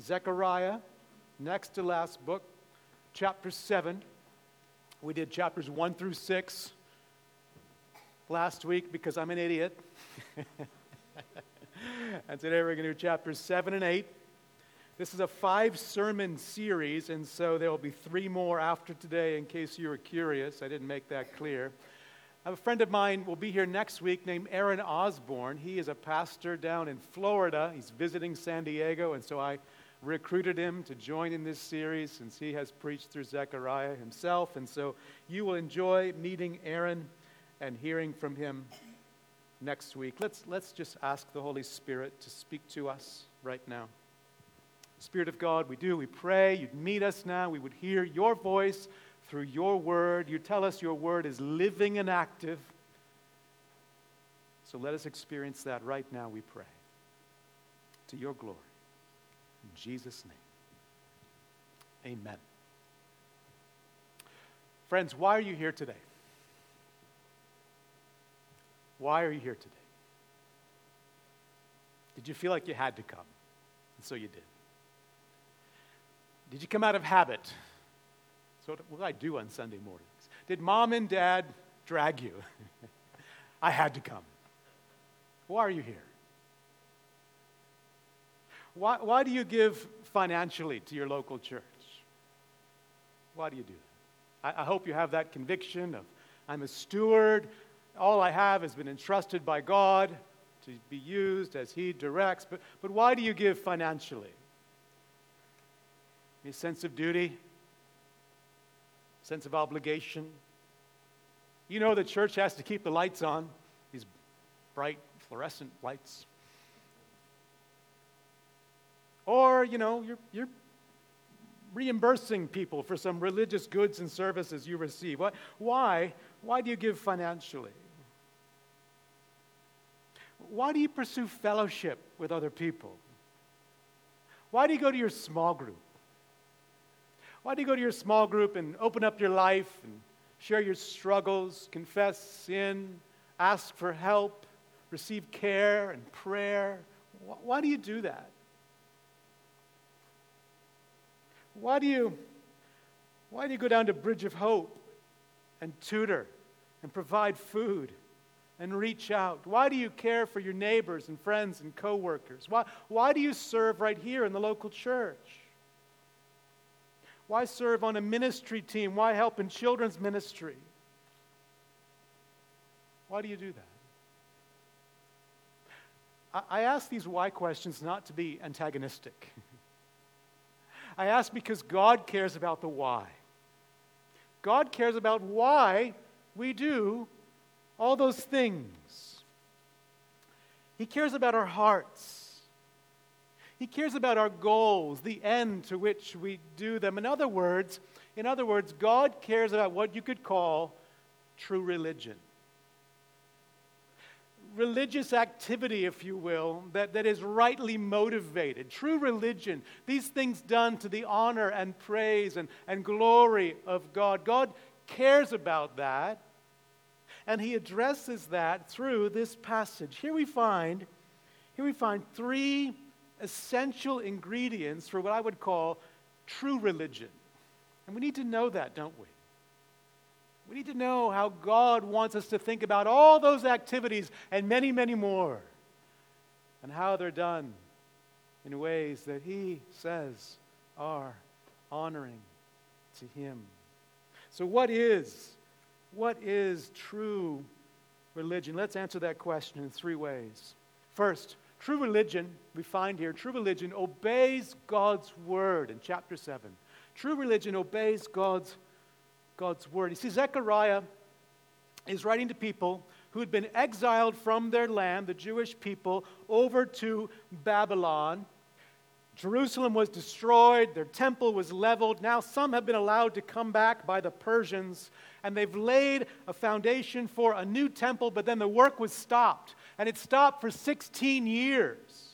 Zechariah, next to last book, chapter 7. We did chapters 1 through 6 last week because I'm an idiot. and today we're going to do chapters 7 and 8. This is a five sermon series, and so there will be three more after today in case you were curious. I didn't make that clear. I have a friend of mine will be here next week named Aaron Osborne. He is a pastor down in Florida. He's visiting San Diego, and so I recruited him to join in this series since he has preached through Zechariah himself. And so you will enjoy meeting Aaron and hearing from him next week. Let's, let's just ask the Holy Spirit to speak to us right now. Spirit of God, we do. We pray you'd meet us now. We would hear your voice through your word. You tell us your word is living and active. So let us experience that right now, we pray. To your glory. In Jesus' name. Amen. Friends, why are you here today? Why are you here today? Did you feel like you had to come? And so you did. Did you come out of habit? So what do I do on Sunday mornings? Did mom and dad drag you? I had to come. Why are you here? Why, why do you give financially to your local church? Why do you do that? I, I hope you have that conviction of I'm a steward. All I have has been entrusted by God to be used as He directs. But, but why do you give financially? a sense of duty, sense of obligation. You know the church has to keep the lights on, these bright fluorescent lights. Or, you know, you're, you're reimbursing people for some religious goods and services you receive. Why, why, why do you give financially? Why do you pursue fellowship with other people? Why do you go to your small group? Why do you go to your small group and open up your life and share your struggles, confess sin, ask for help, receive care and prayer? Why do you do that? Why do you, why do you go down to Bridge of Hope and tutor and provide food and reach out? Why do you care for your neighbors and friends and coworkers? Why, why do you serve right here in the local church? Why serve on a ministry team? Why help in children's ministry? Why do you do that? I ask these why questions not to be antagonistic. I ask because God cares about the why. God cares about why we do all those things. He cares about our hearts. He cares about our goals, the end to which we do them. In other words, in other words, God cares about what you could call true religion. Religious activity, if you will, that, that is rightly motivated. True religion, these things done to the honor and praise and, and glory of God. God cares about that, and He addresses that through this passage. Here we find, here we find three essential ingredients for what I would call true religion. And we need to know that, don't we? We need to know how God wants us to think about all those activities and many, many more, and how they're done in ways that He says are honoring to Him. So, what is what is true religion? Let's answer that question in three ways. First, True religion, we find here, true religion obeys God's word in chapter 7. True religion obeys God's, God's word. You see, Zechariah is writing to people who had been exiled from their land, the Jewish people, over to Babylon. Jerusalem was destroyed, their temple was leveled. Now, some have been allowed to come back by the Persians, and they've laid a foundation for a new temple, but then the work was stopped and it stopped for 16 years.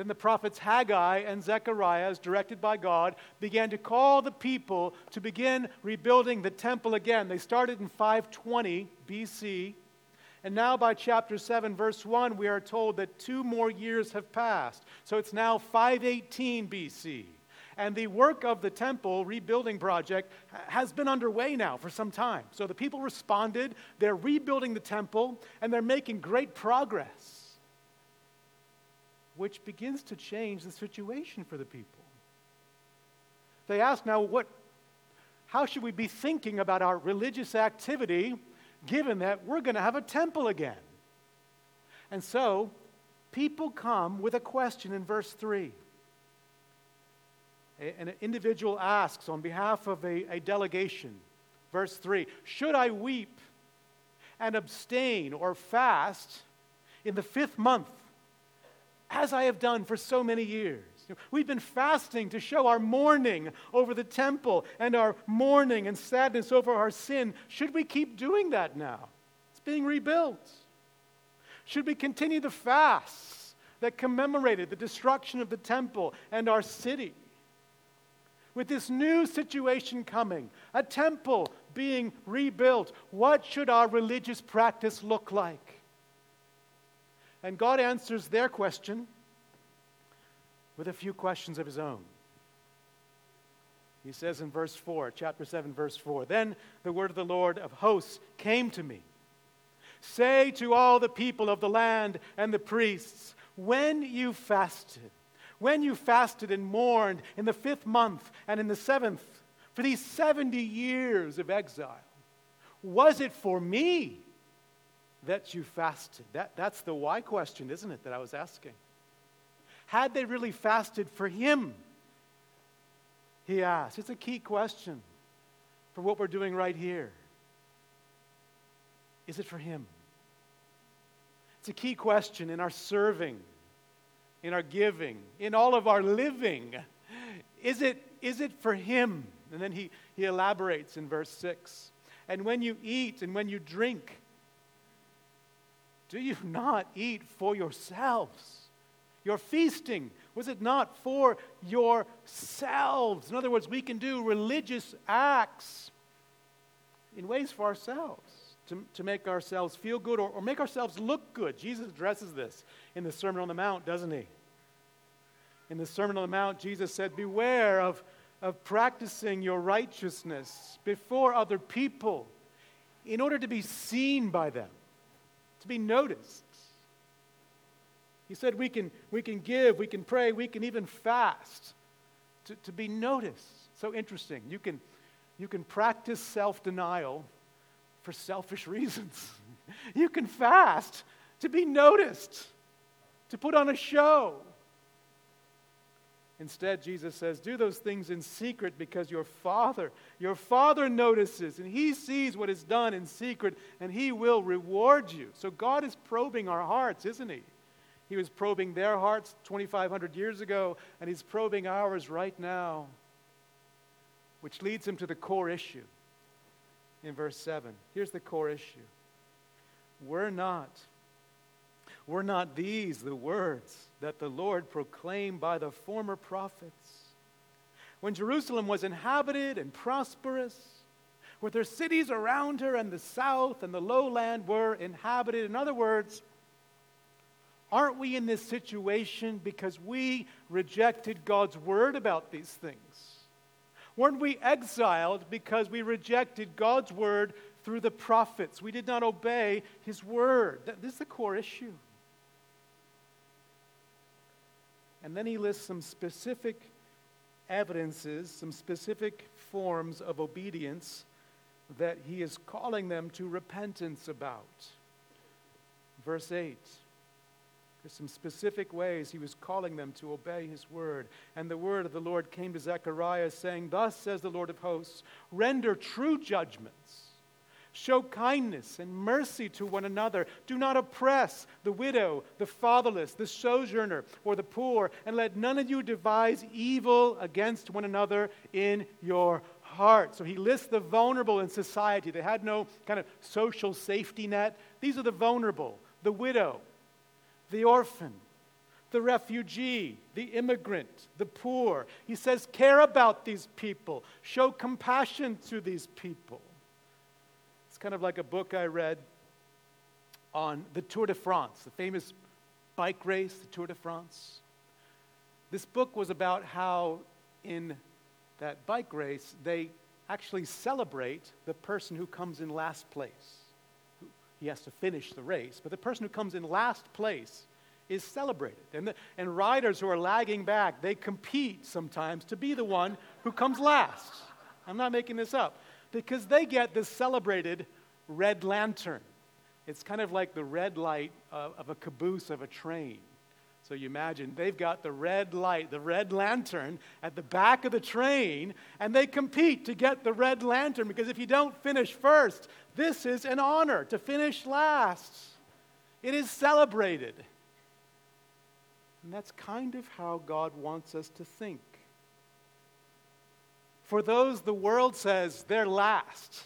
Then the prophets Haggai and Zechariah, as directed by God, began to call the people to begin rebuilding the temple again. They started in 520 BC, And now, by chapter 7, verse 1, we are told that two more years have passed. So it's now 518 BC. And the work of the temple rebuilding project has been underway now for some time. So the people responded, they're rebuilding the temple, and they're making great progress, which begins to change the situation for the people. They ask now, what, how should we be thinking about our religious activity given that we're going to have a temple again. And so, people come with a question in verse 3. An individual asks on behalf of a, a delegation, verse 3 Should I weep and abstain or fast in the fifth month, as I have done for so many years? We've been fasting to show our mourning over the temple and our mourning and sadness over our sin. Should we keep doing that now? It's being rebuilt. Should we continue the fasts that commemorated the destruction of the temple and our city? With this new situation coming, a temple being rebuilt, what should our religious practice look like? And God answers their question with a few questions of his own. He says in verse 4, chapter 7, verse 4 Then the word of the Lord of hosts came to me. Say to all the people of the land and the priests, when you fasted, when you fasted and mourned in the fifth month and in the seventh, for these 70 years of exile, was it for me that you fasted? That, that's the why question, isn't it, that I was asking? Had they really fasted for him? He asked. It's a key question for what we're doing right here. Is it for him? It's a key question in our serving, in our giving, in all of our living. Is it, is it for him? And then he, he elaborates in verse 6. And when you eat and when you drink, do you not eat for yourselves? Your feasting, was it not for yourselves? In other words, we can do religious acts in ways for ourselves to, to make ourselves feel good or, or make ourselves look good. Jesus addresses this in the Sermon on the Mount, doesn't he? In the Sermon on the Mount, Jesus said, Beware of, of practicing your righteousness before other people in order to be seen by them, to be noticed. He said we can, we can give, we can pray, we can even fast to, to be noticed. So interesting. You can, you can practice self denial for selfish reasons. you can fast to be noticed, to put on a show. Instead, Jesus says, do those things in secret because your Father, your Father notices and He sees what is done in secret and He will reward you. So God is probing our hearts, isn't He? He was probing their hearts 2,500 years ago, and he's probing ours right now. Which leads him to the core issue in verse 7. Here's the core issue. We're not, we're not these the words that the Lord proclaimed by the former prophets. When Jerusalem was inhabited and prosperous, with her cities around her and the south and the lowland were inhabited. In other words, Aren't we in this situation because we rejected God's word about these things? Weren't we exiled because we rejected God's word through the prophets? We did not obey his word. This is the core issue. And then he lists some specific evidences, some specific forms of obedience that he is calling them to repentance about. Verse 8 there's some specific ways he was calling them to obey his word. And the word of the Lord came to Zechariah, saying, Thus says the Lord of hosts, render true judgments. Show kindness and mercy to one another. Do not oppress the widow, the fatherless, the sojourner, or the poor, and let none of you devise evil against one another in your heart. So he lists the vulnerable in society. They had no kind of social safety net. These are the vulnerable the widow, the orphan, the refugee, the immigrant, the poor. He says, care about these people, show compassion to these people. Kind of like a book I read on the Tour de France, the famous bike race, the Tour de France. This book was about how, in that bike race, they actually celebrate the person who comes in last place. He has to finish the race, but the person who comes in last place is celebrated. And, the, and riders who are lagging back, they compete sometimes to be the one who comes last. I'm not making this up. Because they get this celebrated red lantern. It's kind of like the red light of, of a caboose of a train. So you imagine they've got the red light, the red lantern at the back of the train, and they compete to get the red lantern because if you don't finish first, this is an honor to finish last. It is celebrated. And that's kind of how God wants us to think. For those the world says they're last,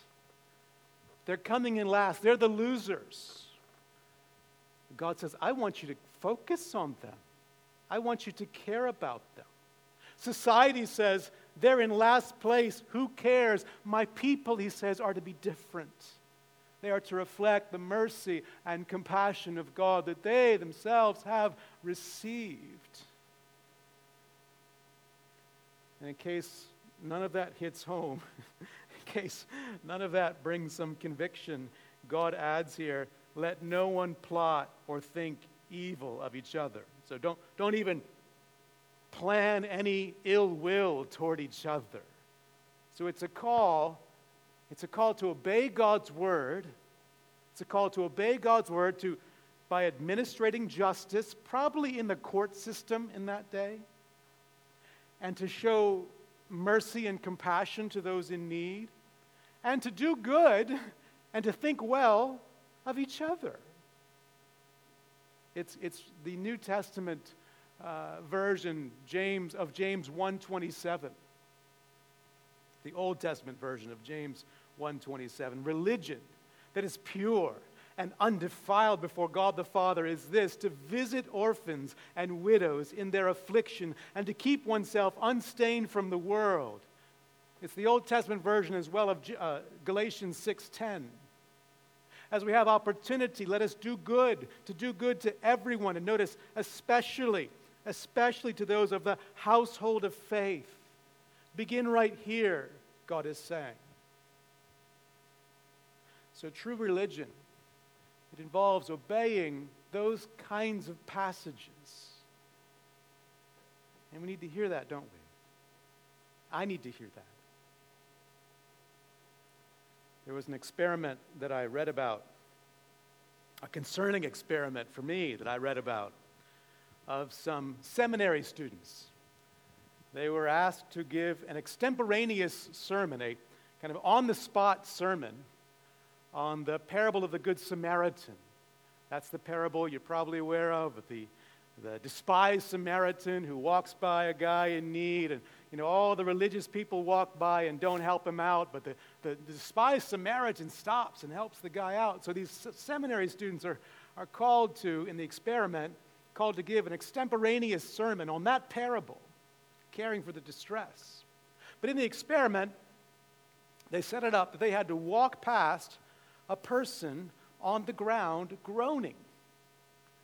they're coming in last, they're the losers. God says, I want you to focus on them. I want you to care about them. Society says they're in last place. Who cares? My people, he says, are to be different. They are to reflect the mercy and compassion of God that they themselves have received. And in case none of that hits home, in case none of that brings some conviction, God adds here let no one plot or think evil of each other. So don't, don't even plan any ill will toward each other. So it's a call. It's a call to obey God's word. It's a call to obey God's word to by administrating justice, probably in the court system in that day, and to show mercy and compassion to those in need, and to do good and to think well of each other. It's, it's the New Testament uh, version James, of James 127. The Old Testament version of James 127. Religion that is pure and undefiled before God the Father is this to visit orphans and widows in their affliction and to keep oneself unstained from the world. It's the Old Testament version as well of uh, Galatians 6:10 as we have opportunity, let us do good, to do good to everyone. And notice, especially, especially to those of the household of faith. Begin right here, God is saying. So, true religion, it involves obeying those kinds of passages. And we need to hear that, don't we? I need to hear that. There was an experiment that I read about, a concerning experiment for me that I read about, of some seminary students. They were asked to give an extemporaneous sermon, a kind of on the spot sermon on the parable of the Good Samaritan. That's the parable you're probably aware of, the, the despised Samaritan who walks by a guy in need and you know, all the religious people walk by and don't help him out, but the, the, the despised Samaritan stops and helps the guy out. So these seminary students are, are called to, in the experiment, called to give an extemporaneous sermon on that parable, caring for the distress. But in the experiment, they set it up that they had to walk past a person on the ground groaning,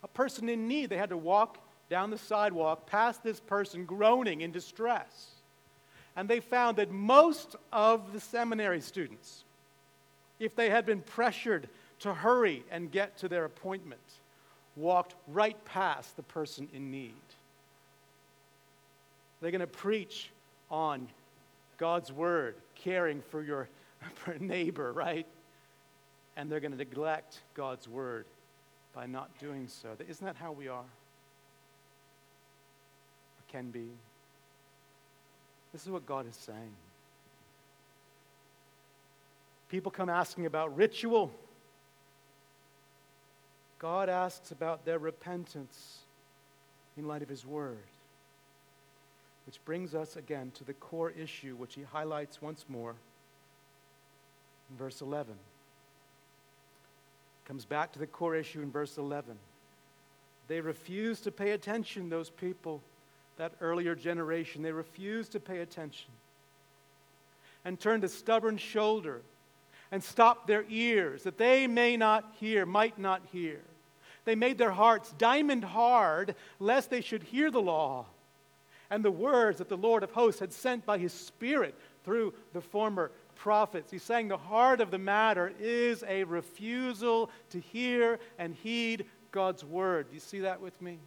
a person in need. They had to walk down the sidewalk past this person groaning in distress and they found that most of the seminary students, if they had been pressured to hurry and get to their appointment, walked right past the person in need. They're going to preach on God's word, caring for your neighbor, right? And they're going to neglect God's word by not doing so. Isn't that how we are? Or can be. This is what God is saying. People come asking about ritual. God asks about their repentance in light of His Word. Which brings us again to the core issue, which he highlights once more in verse 11. Comes back to the core issue in verse 11. They refused to pay attention, those people that earlier generation. They refused to pay attention and turned a stubborn shoulder and stopped their ears, that they may not hear, might not hear. They made their hearts diamond hard, lest they should hear the law and the words that the Lord of hosts had sent by his Spirit through the former prophets. He's saying the heart of the matter is a refusal to hear and heed God's word. Do you see that with me?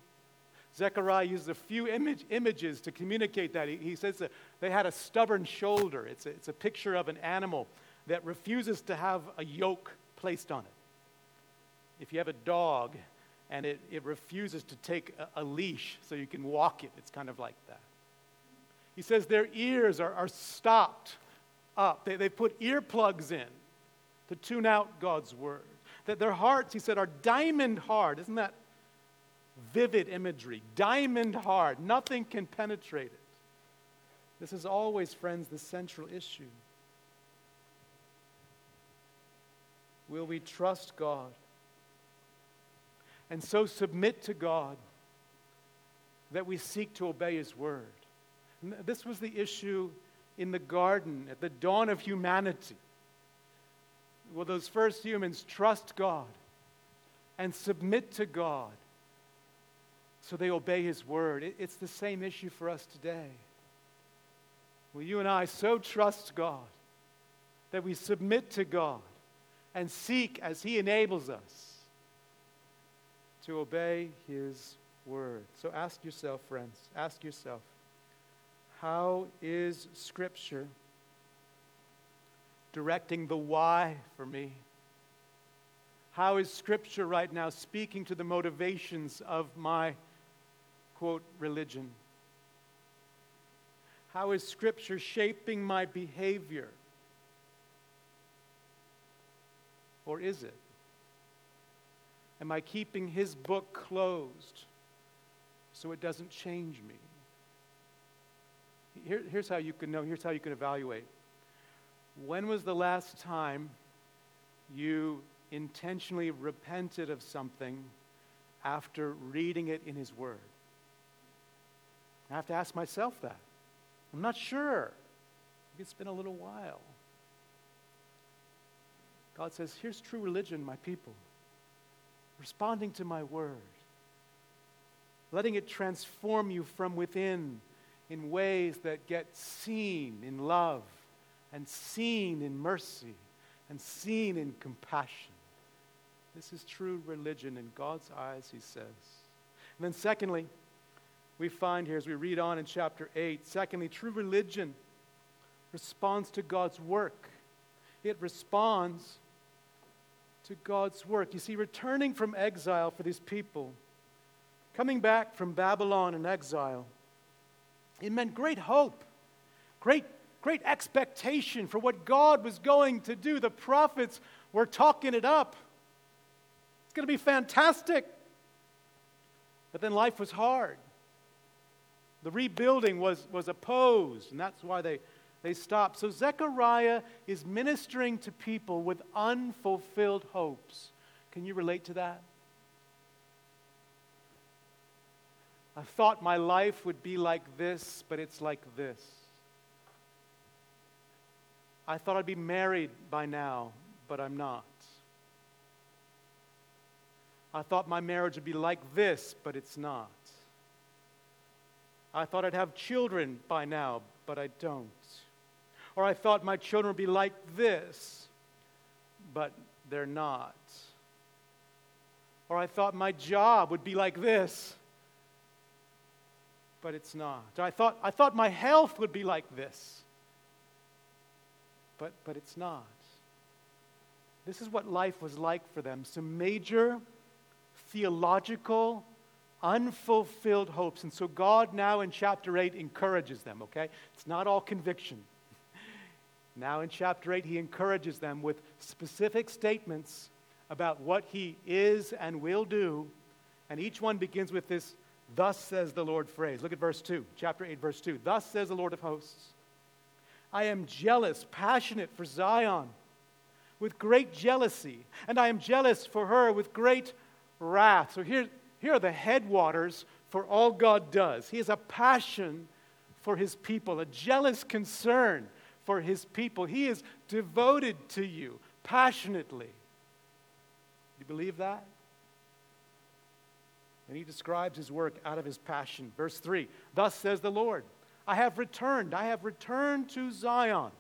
Zechariah uses a few image, images to communicate that. He, he says that they had a stubborn shoulder. It's a, it's a picture of an animal that refuses to have a yoke placed on it. If you have a dog and it, it refuses to take a, a leash so you can walk it, it's kind of like that. He says their ears are, are stopped up. They, they put earplugs in to tune out God's word. That their hearts, he said, are diamond hard. Isn't that vivid imagery? Diamond hard. Nothing can penetrate it. This is always, friends, the central issue. Will we trust God and so submit to God that we seek to obey His word? This was the issue in the garden at the dawn of humanity. Will those first humans trust God and submit to God so they obey His word? It's the same issue for us today. Will you and I so trust God that we submit to God and seek as He enables us to obey His word? So ask yourself, friends, ask yourself how is Scripture directing the why for me? How is Scripture right now speaking to the motivations of my, quote, religion? How is Scripture shaping my behavior? Or is it? Am I keeping His book closed so it doesn't change me? Here, here's how you can know, here's how you can evaluate. When was the last time you intentionally repented of something after reading it in His Word? I have to ask myself that. I'm not sure. Maybe It's been a little while. God says, Here's true religion, my people. Responding to my word, letting it transform you from within in ways that get seen in love and seen in mercy and seen in compassion. This is true religion in God's eyes, he says. And then, secondly, we find here as we read on in chapter 8, secondly, true religion responds to God's work. It responds to God's work. You see, returning from exile for these people, coming back from Babylon in exile, it meant great hope, great, great expectation for what God was going to do. The prophets were talking it up. It's going to be fantastic. But then life was hard. The rebuilding was, was opposed, and that's why they, they stopped. So Zechariah is ministering to people with unfulfilled hopes. Can you relate to that? I thought my life would be like this, but it's like this. I thought I'd be married by now, but I'm not. I thought my marriage would be like this, but it's not. I thought I'd have children by now, but I don't. Or I thought my children would be like this, but they're not. Or I thought my job would be like this, but it's not. I thought, I thought my health would be like this, but, but it's not. This is what life was like for them some major theological, unfulfilled hopes. And so God now in chapter 8 encourages them, okay? It's not all conviction. Now in chapter 8, he encourages them with specific statements about what he is and will do. And each one begins with this Thus says the Lord phrase. Look at verse 2, chapter 8, verse 2. Thus says the Lord of hosts I am jealous, passionate for Zion with great jealousy, and I am jealous for her with great wrath. So here, here are the headwaters for all God does. He has a passion for his people, a jealous concern for his people. He is devoted to you, passionately. Do you believe that? And he describes his work out of his passion. Verse 3 Thus says the Lord, I have returned, I have returned to Zion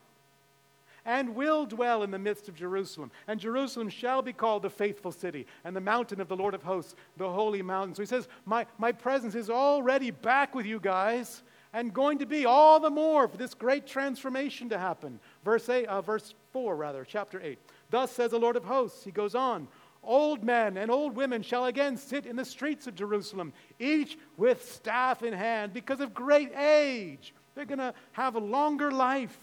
and will dwell in the midst of Jerusalem. And Jerusalem shall be called the faithful city, and the mountain of the Lord of hosts, the holy mountain. So he says, My, my presence is already back with you guys, and going to be all the more for this great transformation to happen. Verse, eight, uh, verse 4, rather, chapter 8. Thus says the Lord of hosts, he goes on, Old men and old women shall again sit in the streets of Jerusalem, each with staff in hand, because of great age. They're going to have a longer life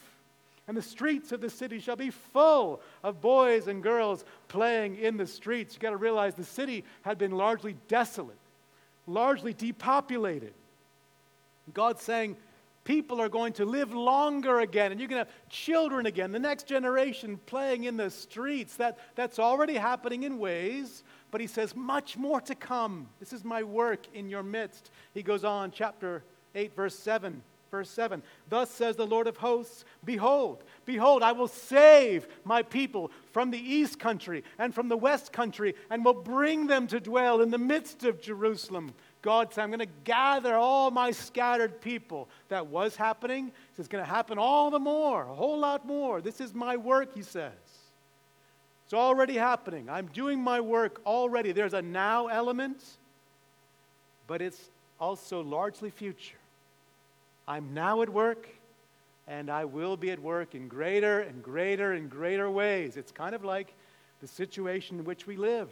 and the streets of the city shall be full of boys and girls playing in the streets. You've got to realize the city had been largely desolate, largely depopulated. God's saying, people are going to live longer again, and you're going to have children again, the next generation playing in the streets. That, that's already happening in ways, but he says, much more to come. This is my work in your midst. He goes on, chapter 8, verse 7. Verse 7 Thus says the Lord of hosts Behold, behold, I will save my people from the east country and from the west country, and will bring them to dwell in the midst of Jerusalem. God said, I'm going to gather all my scattered people. That was happening. It's going to happen all the more, a whole lot more. This is my work, he says. It's already happening. I'm doing my work already. There's a now element, but it's also largely future. I'm now at work, and I will be at work in greater and greater and greater ways. It's kind of like the situation in which we live.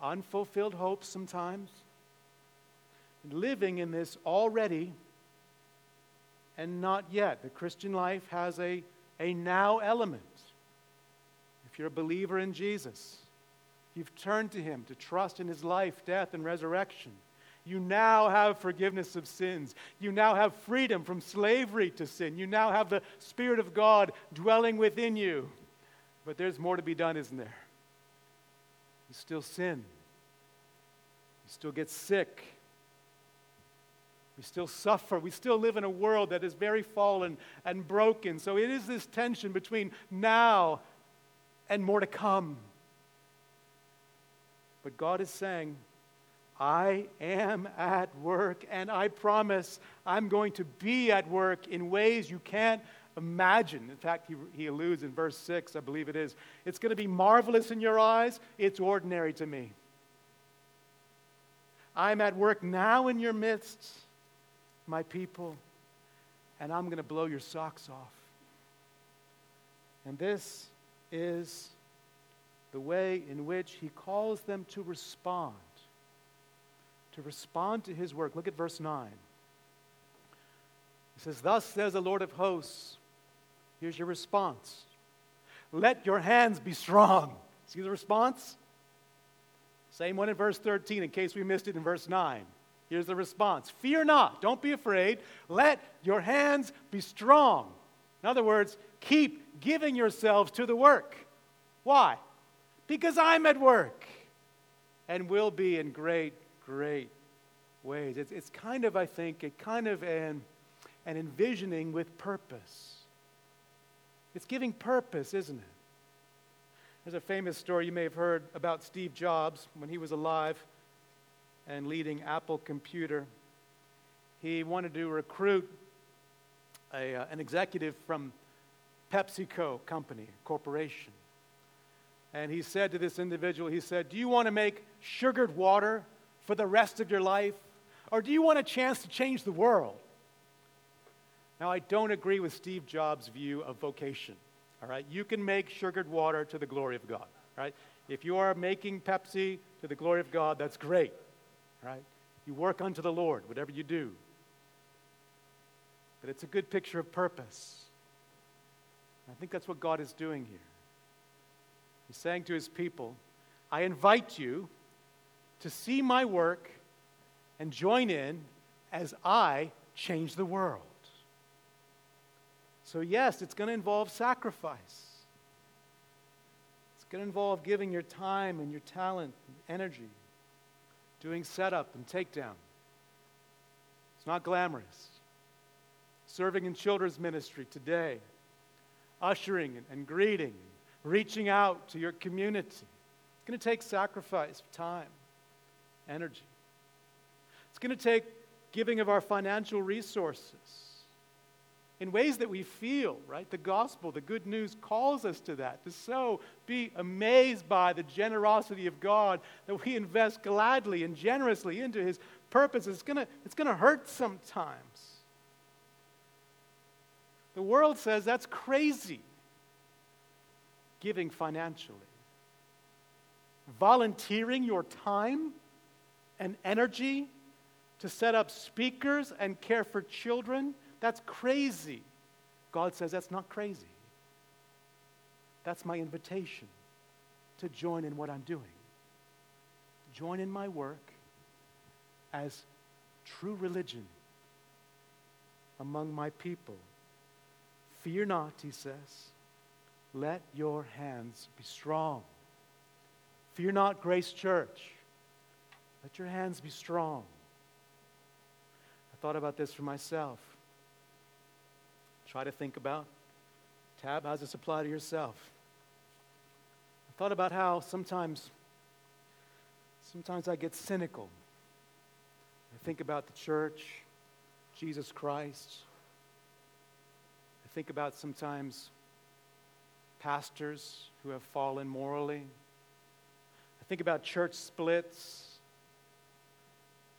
Unfulfilled hopes sometimes, living in this already and not yet. The Christian life has a, a now element. If you're a believer in Jesus, you've turned to Him to trust in His life, death, and resurrection you now have forgiveness of sins. You now have freedom from slavery to sin. You now have the Spirit of God dwelling within you. But there's more to be done, isn't there? You still sin. You still get sick. We still suffer. We still live in a world that is very fallen and broken. So it is this tension between now and more to come. But God is saying, I am at work, and I promise I'm going to be at work in ways you can't imagine. In fact, he, he alludes in verse 6, I believe it is. It's going to be marvelous in your eyes, it's ordinary to me. I'm at work now in your midst, my people, and I'm going to blow your socks off. And this is the way in which he calls them to respond to respond to his work. Look at verse 9. He says, Thus says the Lord of hosts. Here's your response Let your hands be strong. See the response? Same one in verse 13, in case we missed it in verse 9. Here's the response Fear not, don't be afraid. Let your hands be strong. In other words, keep giving yourselves to the work. Why? Because I'm at work and will be in great great ways. It's, it's kind of, I think, a kind of an, an envisioning with purpose. It's giving purpose, isn't it? There's a famous story you may have heard about Steve Jobs when he was alive and leading Apple Computer. He wanted to recruit a, uh, an executive from PepsiCo Company, corporation. And he said to this individual, he said, Do you want to make sugared water for the rest of your life? Or do you want a chance to change the world? Now, I don't agree with Steve Jobs' view of vocation. All right? You can make sugared water to the glory of God. Right? If you are making Pepsi to the glory of God, that's great. Right? You work unto the Lord, whatever you do. But it's a good picture of purpose. I think that's what God is doing here. He's saying to his people, I invite you to see my work and join in as I change the world. So, yes, it's going to involve sacrifice. It's going to involve giving your time and your talent and energy, doing setup and takedown. It's not glamorous. Serving in children's ministry today, ushering and greeting, reaching out to your community. It's going to take sacrifice of time, energy. It's going to take giving of our financial resources in ways that we feel, right? The gospel, the good news calls us to that, to so be amazed by the generosity of God that we invest gladly and generously into his purpose. It's going to it's going to hurt sometimes. The world says that's crazy, giving financially. Volunteering your time and energy to set up speakers and care for children that's crazy. God says that's not crazy. That's my invitation to join in what I'm doing. Join in my work as true religion among my people. Fear not, he says. Let your hands be strong. Fear not, Grace Church. Let your hands be strong. I thought about this for myself. Try to think about. Tab, how's this apply to yourself? I thought about how sometimes, sometimes I get cynical. I think about the church, Jesus Christ. I think about sometimes pastors who have fallen morally. I think about church splits.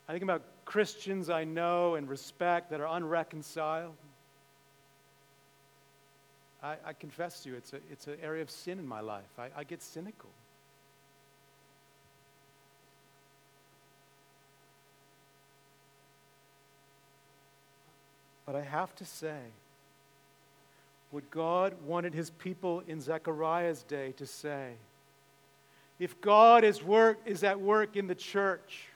I think about Christians I know and respect that are unreconciled. I, I confess to you, it's, a, it's an area of sin in my life. I, I get cynical. But I have to say, what God wanted his people in Zechariah's day to say, if God is, work, is at work in the church,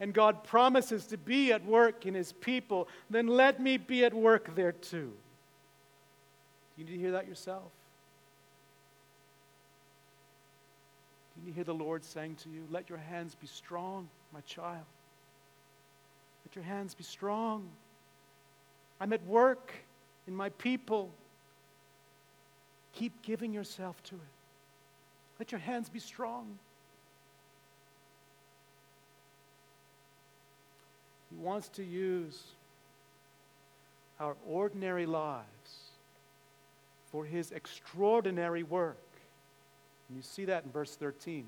and God promises to be at work in his people, then let me be at work there too. You need to hear that yourself? You hear the Lord saying to you, Let your hands be strong, my child? Let your hands be strong. I'm at work in my people. Keep giving yourself to it. Let your hands be strong. He wants to use our ordinary lives for his extraordinary work. And you see that in verse 13.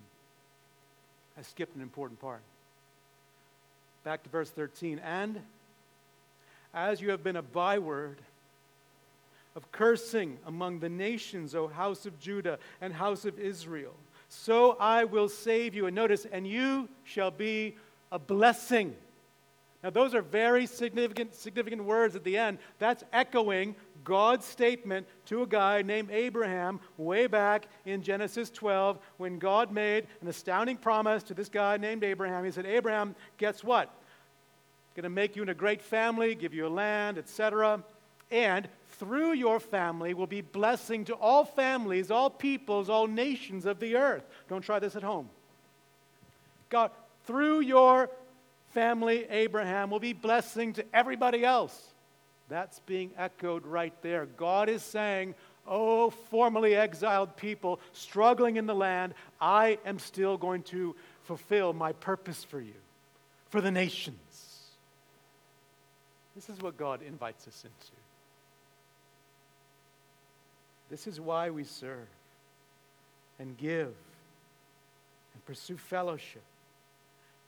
I skipped an important part. Back to verse 13. And as you have been a byword of cursing among the nations, O house of Judah and house of Israel, so I will save you. And notice, and you shall be a blessing. Now, those are very significant, significant words at the end. That's echoing God's statement to a guy named Abraham way back in Genesis 12 when God made an astounding promise to this guy named Abraham. He said, Abraham, guess what? Going to make you in a great family, give you a land, etc. And through your family will be blessing to all families, all peoples, all nations of the earth. Don't try this at home. God, through your family, Abraham, will be blessing to everybody else. That's being echoed right there. God is saying, Oh, formerly exiled people struggling in the land, I am still going to fulfill my purpose for you, for the nations. This is what God invites us into. This is why we serve and give and pursue fellowship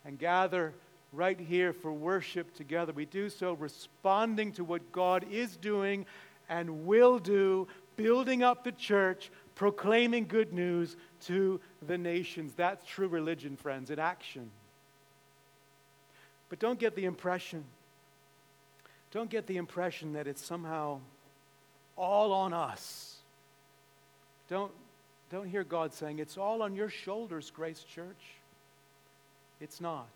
and gather right here for worship together. We do so responding to what God is doing and will do, building up the church, proclaiming good news to the nations. That's true religion, friends, in action. But don't get the impression, don't get the impression that it's somehow all on us. Don't, don't hear God saying, it's all on your shoulders, Grace Church. It's not.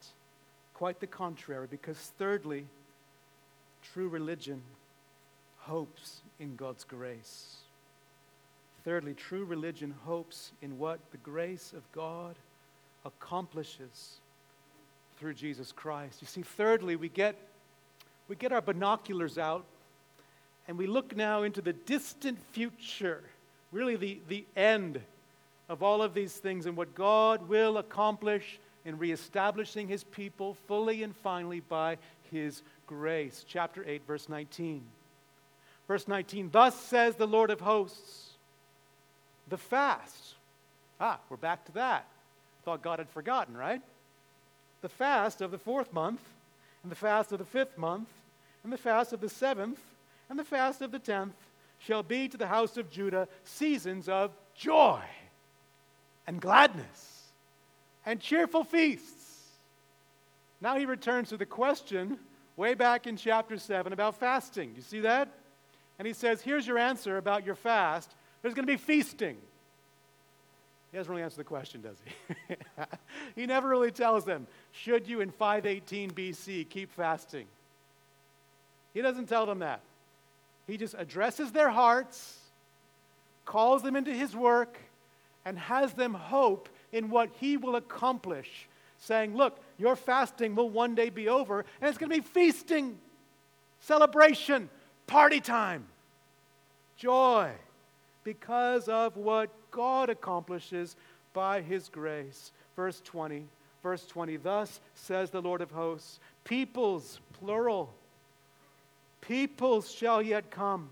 Quite the contrary, because thirdly, true religion hopes in God's grace. Thirdly, true religion hopes in what the grace of God accomplishes through Jesus Christ. You see, thirdly, we get, we get our binoculars out And we look now into the distant future, really the, the end of all of these things and what God will accomplish in reestablishing his people fully and finally by his grace. Chapter 8, verse 19. Verse 19 Thus says the Lord of hosts, the fast. Ah, we're back to that. Thought God had forgotten, right? The fast of the fourth month, and the fast of the fifth month, and the fast of the seventh, and the fast of the tenth shall be to the house of Judah seasons of joy and gladness and cheerful feasts. Now he returns to the question way back in chapter 7 about fasting. You see that? And he says, Here's your answer about your fast there's going to be feasting. He doesn't really answer the question, does he? he never really tells them, Should you in 518 BC keep fasting? He doesn't tell them that. He just addresses their hearts, calls them into his work, and has them hope in what he will accomplish, saying, Look, your fasting will one day be over, and it's going to be feasting, celebration, party time, joy, because of what God accomplishes by his grace. Verse 20. Verse 20, thus says the Lord of hosts, peoples, plural, peoples shall yet come,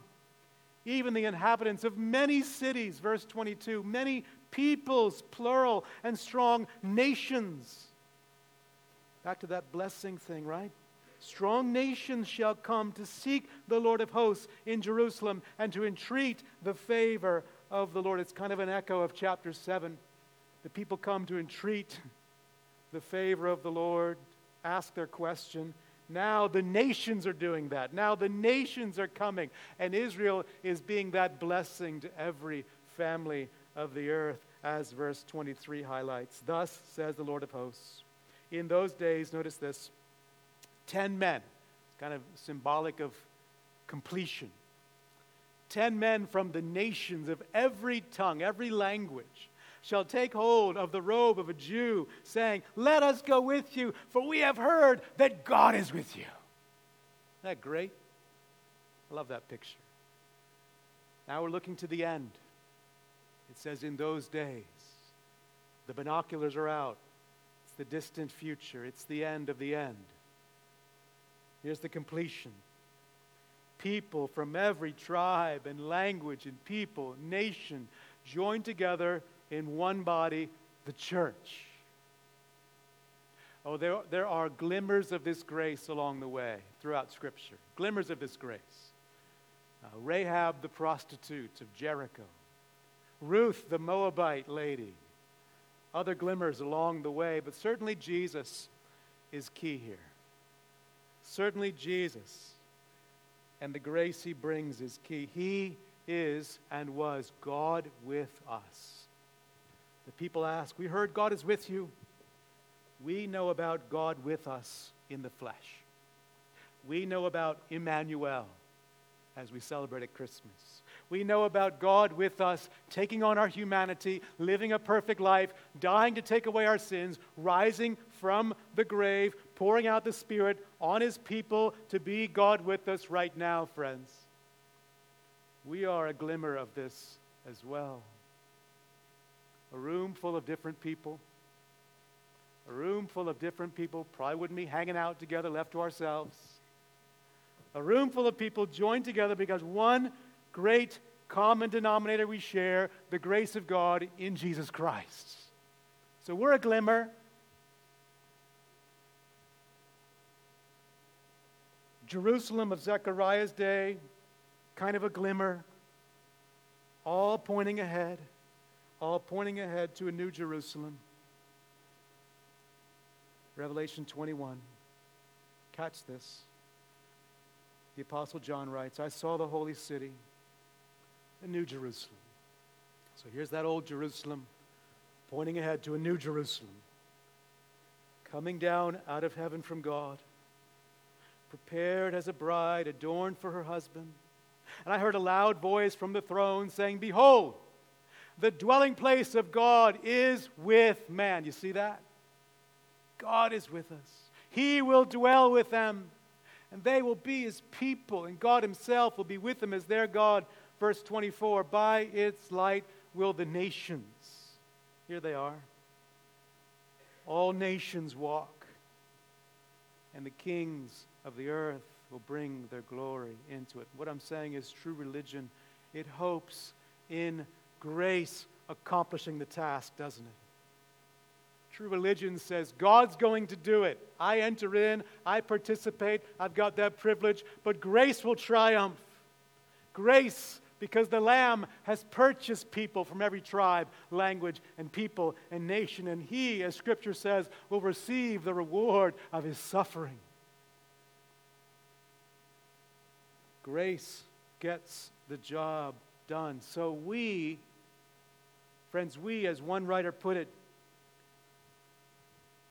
even the inhabitants of many cities. Verse 22, many peoples, plural, and strong nations. Back to that blessing thing, right? Strong nations shall come to seek the Lord of hosts in Jerusalem and to entreat the favor of the Lord. It's kind of an echo of chapter 7. The people come to entreat the favor of the Lord, ask their question. Now the nations are doing that. Now the nations are coming. And Israel is being that blessing to every family of the earth, as verse 23 highlights. Thus says the Lord of hosts. In those days, notice this 10 men, kind of symbolic of completion. 10 men from the nations of every tongue, every language, shall take hold of the robe of a Jew, saying, Let us go with you, for we have heard that God is with you. Isn't that great? I love that picture. Now we're looking to the end. It says, in those days, the binoculars are out. It's the distant future, it's the end of the end. Here's the completion. People from every tribe and language and people, nation, joined together in one body, the church. Oh, there, there are glimmers of this grace along the way throughout Scripture. Glimmers of this grace. Uh, Rahab the prostitute of Jericho. Ruth, the Moabite lady. Other glimmers along the way, but certainly Jesus is key here. Certainly Jesus and the grace he brings is key. He is and was God with us. The people ask, We heard God is with you. We know about God with us in the flesh. We know about Emmanuel as we celebrate at Christmas. We know about God with us, taking on our humanity, living a perfect life, dying to take away our sins, rising from the grave, pouring out the Spirit on His people to be God with us right now, friends. We are a glimmer of this as well. A room full of different people. A room full of different people, probably wouldn't be hanging out together left to ourselves. A room full of people joined together because one great common denominator we share the grace of God in Jesus Christ. So we're a glimmer. Jerusalem of Zechariah's day, kind of a glimmer, all pointing ahead, all pointing ahead to a new Jerusalem. Revelation 21. Catch this. The Apostle John writes I saw the holy city a new Jerusalem. So here's that old Jerusalem pointing ahead to a new Jerusalem coming down out of heaven from God, prepared as a bride adorned for her husband. And I heard a loud voice from the throne saying, Behold, the dwelling place of God is with man. You see that? God is with us. He will dwell with them. and they will be his people, and God himself will be with them as their God. Verse 24 By its light will the nations, here they are, all nations walk, and the kings of the earth will bring their glory into it. What I'm saying is true religion, it hopes in grace accomplishing the task, doesn't it? True religion says God's going to do it. I enter in, I participate, I've got that privilege, but grace will triumph. Grace, because the Lamb has purchased people from every tribe, language, and people and nation, and He, as Scripture says, will receive the reward of His suffering. Grace gets the job done. So we, friends, we, as one writer put it,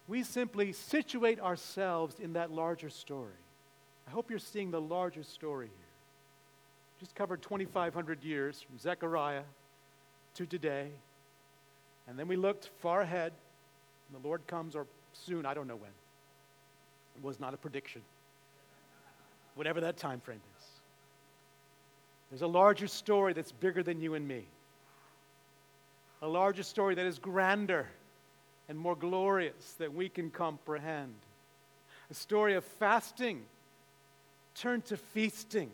we simply situate ourselves in that larger story. I hope you're seeing the larger story here. Just covered 2,500 years from Zechariah to today. And then we looked far ahead. And the Lord comes, or soon, I don't know when. It was not a prediction. Whatever that time frame is. There's a larger story that's bigger than you and me. A larger story that is grander and more glorious that we can comprehend. A story of fasting turned to feasting.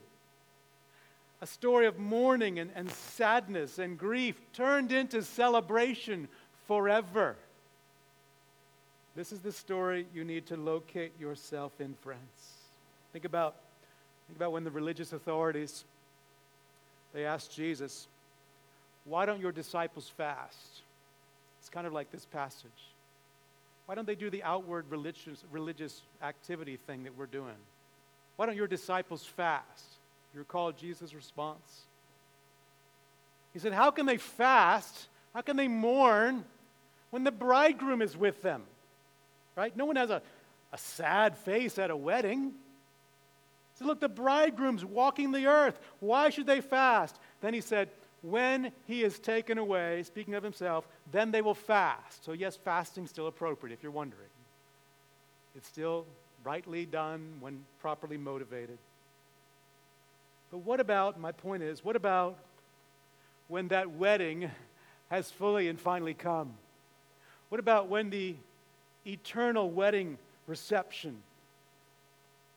A story of mourning and, and sadness and grief turned into celebration forever. This is the story you need to locate yourself in, friends. Think about, think about when the religious authorities they asked Jesus, Why don't your disciples fast? It's kind of like this passage. Why don't they do the outward religious, religious activity thing that we're doing? Why don't your disciples fast? You recall Jesus' response? He said, How can they fast? How can they mourn when the bridegroom is with them? Right? No one has a, a sad face at a wedding. He said, Look, the bridegroom's walking the earth. Why should they fast? Then he said, when he is taken away, speaking of himself, then they will fast. So, yes, fasting's still appropriate if you're wondering. It's still rightly done when properly motivated. But what about, my point is, what about when that wedding has fully and finally come? What about when the eternal wedding reception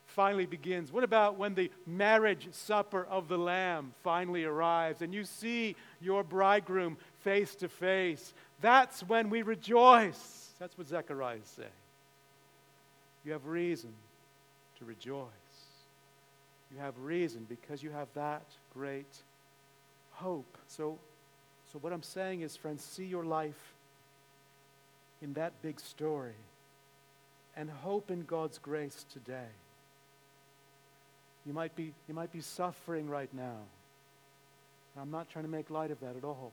finally begins? What about when the marriage supper of the Lamb finally arrives and you see your bridegroom face to face? That's when we rejoice. That's what Zechariah is saying. You have reason to rejoice. You have reason because you have that great hope. So, so what I'm saying is, friends, see your life in that big story and hope in God's grace today. You might be, you might be suffering right now. I'm not trying to make light of that at all.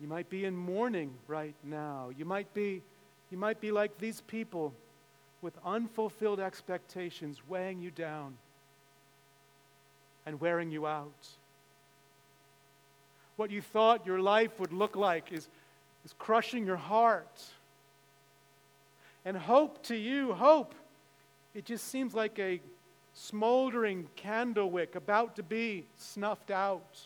You might be in mourning right now. You might be, you might be like these people with unfulfilled expectations weighing you down and wearing you out. What you thought your life would look like is, is crushing your heart. And hope to you, hope it just seems like a smoldering candle wick about to be snuffed out.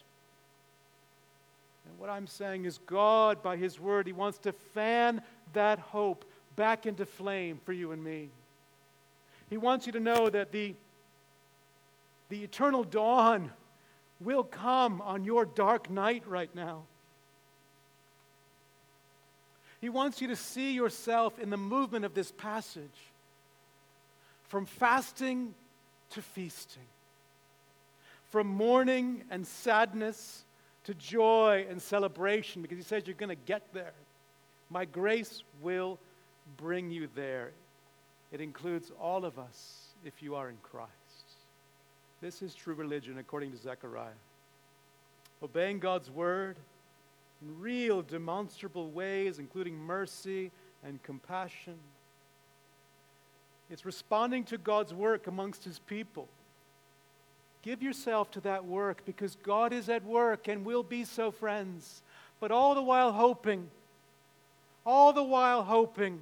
And what I'm saying is, God, by His Word, He wants to fan that hope back into flame for you and me. He wants you to know that the, the eternal dawn will come on your dark night right now. He wants you to see yourself in the movement of this passage from fasting to feasting, from mourning and sadness to joy and celebration, because he says you're going to get there. My grace will bring you there. It includes all of us if you are in Christ. This is true religion according to Zechariah. Obeying God's word in real, demonstrable ways, including mercy and compassion it's responding to God's work amongst His people. Give yourself to that work because God is at work and will be so, friends. But all the while hoping, all the while hoping,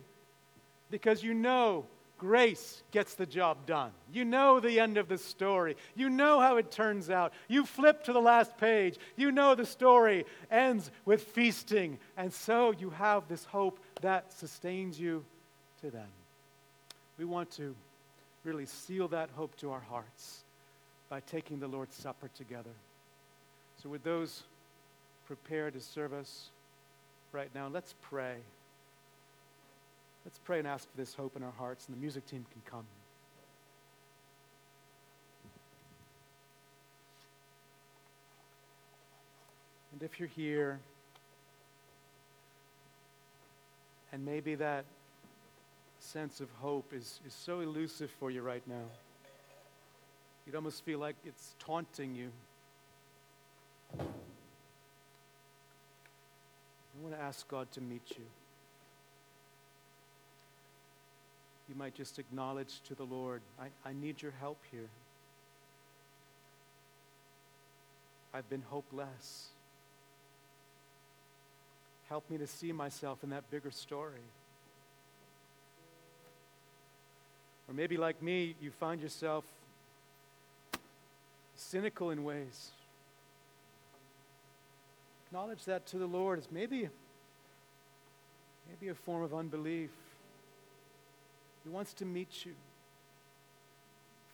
because you know Grace gets the job done. You know the end of the story. You know how it turns out. You flip to the last page. You know the story ends with feasting. And so you have this hope that sustains you to then. We want to really seal that hope to our hearts by taking the Lord's Supper together. So, with those prepared to serve us right now, let's pray. Let's pray and ask for this hope in our hearts, and the music team can come. And if you're here, and maybe that sense of hope is, is so elusive for you right now, you'd almost feel like it's taunting you. I want to ask God to meet you. You might just acknowledge to the Lord, I, I need your help here. I've been hopeless. Help me to see myself in that bigger story. Or maybe, like me, you find yourself cynical in ways. Acknowledge that to the Lord as maybe, maybe a form of unbelief. He wants to meet you,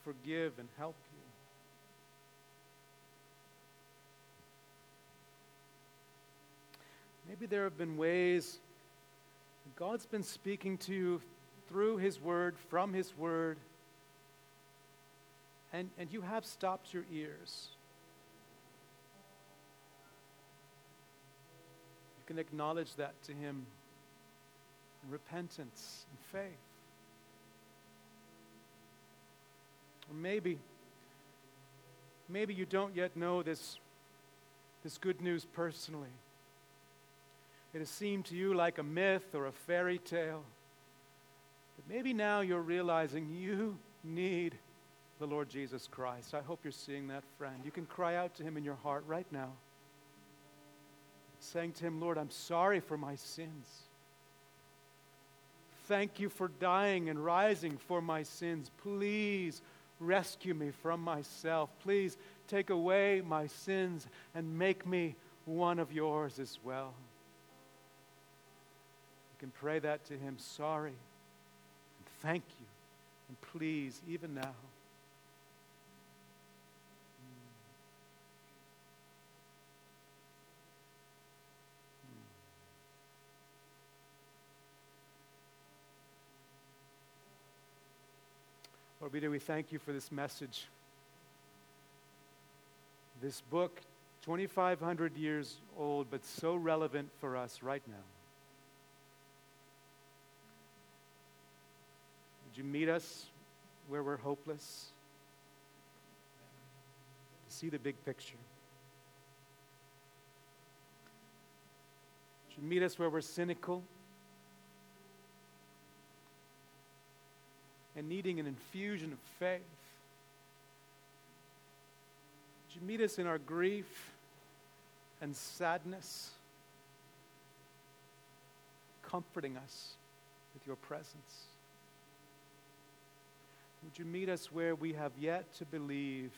forgive, and help you. Maybe there have been ways God's been speaking to you through His Word, from His Word, and, and you have stopped your ears. You can acknowledge that to Him in repentance and faith. Or maybe, maybe you don't yet know this, this good news personally. It has seemed to you like a myth or a fairy tale. But maybe now you're realizing you need the Lord Jesus Christ. I hope you're seeing that, friend. You can cry out to Him in your heart right now, saying to Him, Lord, I'm sorry for my sins. Thank you for dying and rising for my sins. Please Rescue me from myself. Please take away my sins and make me one of yours as well. You can pray that to Him. Sorry. And thank you. And please, even now. Lord, we thank you for this message. This book, 2,500 years old, but so relevant for us right now. Would you meet us where we're hopeless? See the big picture. Would you meet us where we're cynical? And needing an infusion of faith. Would you meet us in our grief and sadness, comforting us with your presence? Would you meet us where we have yet to believe,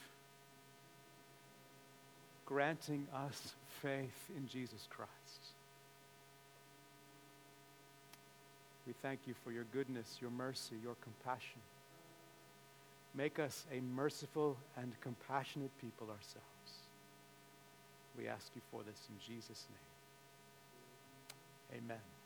granting us faith in Jesus Christ? We thank you for your goodness, your mercy, your compassion. Make us a merciful and compassionate people ourselves. We ask you for this in Jesus' name. Amen.